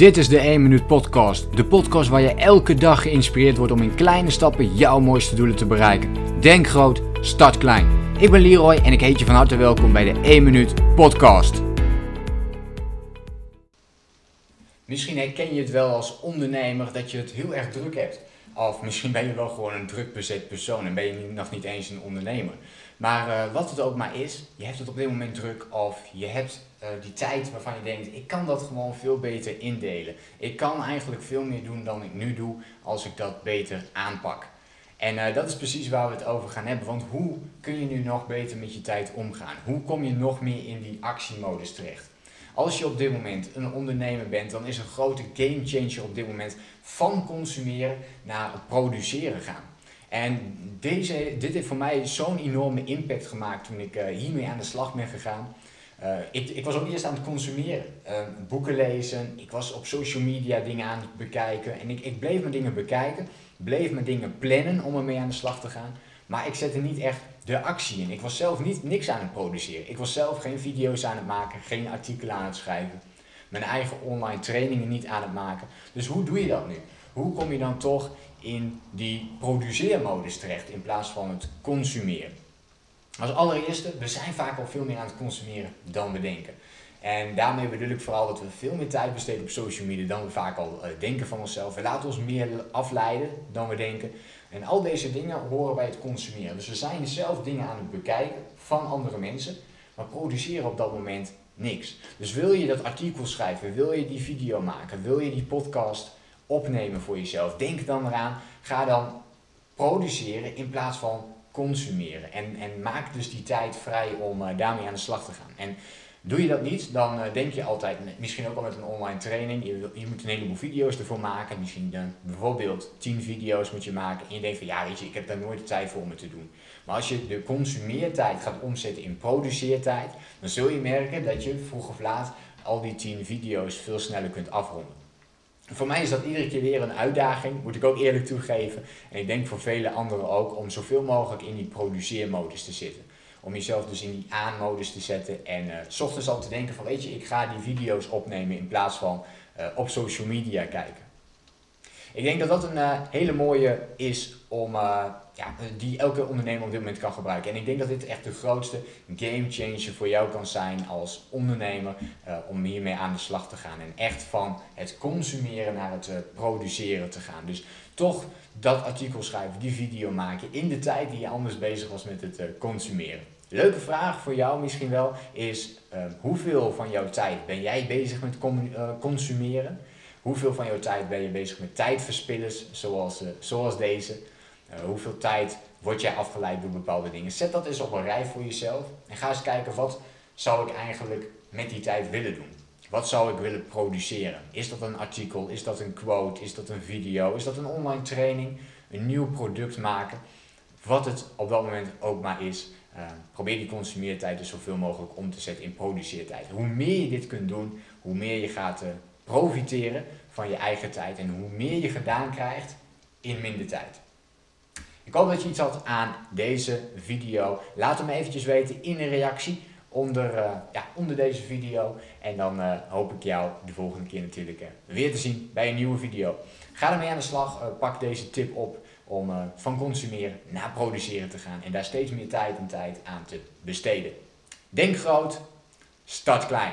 Dit is de 1 Minuut Podcast. De podcast waar je elke dag geïnspireerd wordt om in kleine stappen jouw mooiste doelen te bereiken. Denk groot, start klein. Ik ben Leroy en ik heet je van harte welkom bij de 1 Minuut Podcast. Misschien herken je het wel als ondernemer dat je het heel erg druk hebt. Of misschien ben je wel gewoon een druk bezet persoon en ben je nog niet eens een ondernemer. Maar uh, wat het ook maar is, je hebt het op dit moment druk of je hebt uh, die tijd waarvan je denkt, ik kan dat gewoon veel beter indelen. Ik kan eigenlijk veel meer doen dan ik nu doe als ik dat beter aanpak. En uh, dat is precies waar we het over gaan hebben. Want hoe kun je nu nog beter met je tijd omgaan? Hoe kom je nog meer in die actiemodus terecht? Als je op dit moment een ondernemer bent, dan is een grote game changer op dit moment van consumeren naar produceren gaan. En deze, dit heeft voor mij zo'n enorme impact gemaakt toen ik uh, hiermee aan de slag ben gegaan. Uh, ik, ik, was ook eerst aan het consumeren, uh, boeken lezen, ik was op social media dingen aan het bekijken en ik, ik bleef mijn dingen bekijken, bleef mijn dingen plannen om ermee aan de slag te gaan, maar ik zette niet echt de actie in. Ik was zelf niet, niks aan het produceren. Ik was zelf geen video's aan het maken, geen artikelen aan het schrijven, mijn eigen online trainingen niet aan het maken. Dus hoe doe je dat nu? Hoe kom je dan toch in die produceermodus terecht in plaats van het consumeren? Als allereerste, we zijn vaak al veel meer aan het consumeren dan we denken. En daarmee bedoel ik vooral dat we veel meer tijd besteden op social media dan we vaak al uh, denken van onszelf. We laten ons meer afleiden dan we denken. En al deze dingen horen bij het consumeren. Dus we zijn zelf dingen aan het bekijken van andere mensen, maar produceren op dat moment niks. Dus wil je dat artikel schrijven, wil je die video maken, wil je die podcast opnemen voor jezelf, denk dan eraan, ga dan produceren in plaats van consumeren. En, en maak dus die tijd vrij om uh, daarmee aan de slag te gaan. En doe je dat niet, dan uh, denk je altijd, misschien ook al met een online training, je, je moet een heleboel video's ervoor maken. Misschien dan bijvoorbeeld 10 video's moet je maken. En je denkt van ja, weet je, ik heb daar nooit de tijd voor om het te doen. Maar als je de consumeertijd gaat omzetten in produceertijd, dan zul je merken dat je vroeg of laat al die 10 video's veel sneller kunt afronden. Voor mij is dat iedere keer weer een uitdaging, moet ik ook eerlijk toegeven. En ik denk voor vele anderen ook om zoveel mogelijk in die produceermodus te zitten. Om jezelf dus in die aan-modus te zetten en uh, s ochtends al te denken van weet je, ik ga die video's opnemen in plaats van uh, op social media kijken. Ik denk dat dat een uh, hele mooie is om, uh, ja, die elke ondernemer op dit moment kan gebruiken. En ik denk dat dit echt de grootste game changer voor jou kan zijn als ondernemer uh, om hiermee aan de slag te gaan. En echt van het consumeren naar het produceren te gaan. Dus toch dat artikel schrijven, die video maken in de tijd die je anders bezig was met het consumeren. Leuke vraag voor jou misschien wel is hoeveel van jouw tijd ben jij bezig met consumeren? Hoeveel van jouw tijd ben je bezig met tijdverspillers zoals, uh, zoals deze? Uh, hoeveel tijd word jij afgeleid door bepaalde dingen? Zet dat eens op een rij voor jezelf en ga eens kijken wat zou ik eigenlijk met die tijd willen doen? Wat zou ik willen produceren? Is dat een artikel? Is dat een quote? Is dat een video? Is dat een online training? Een nieuw product maken? Wat het op dat moment ook maar is. Uh, probeer die consumeertijd dus zoveel mogelijk om te zetten in produceertijd. Hoe meer je dit kunt doen, hoe meer je gaat profiteren van je eigen tijd en hoe meer je gedaan krijgt in minder tijd. Ik hoop dat je iets had aan deze video. Laat hem eventjes weten in een reactie onder, uh, ja, onder deze video. En dan uh, hoop ik jou de volgende keer natuurlijk uh, weer te zien bij een nieuwe video. Ga ermee aan de slag. pak deze tip op om van consumeren naar produceren te gaan. En daar steeds meer tijd en tijd aan te besteden. Denk groot, start klein.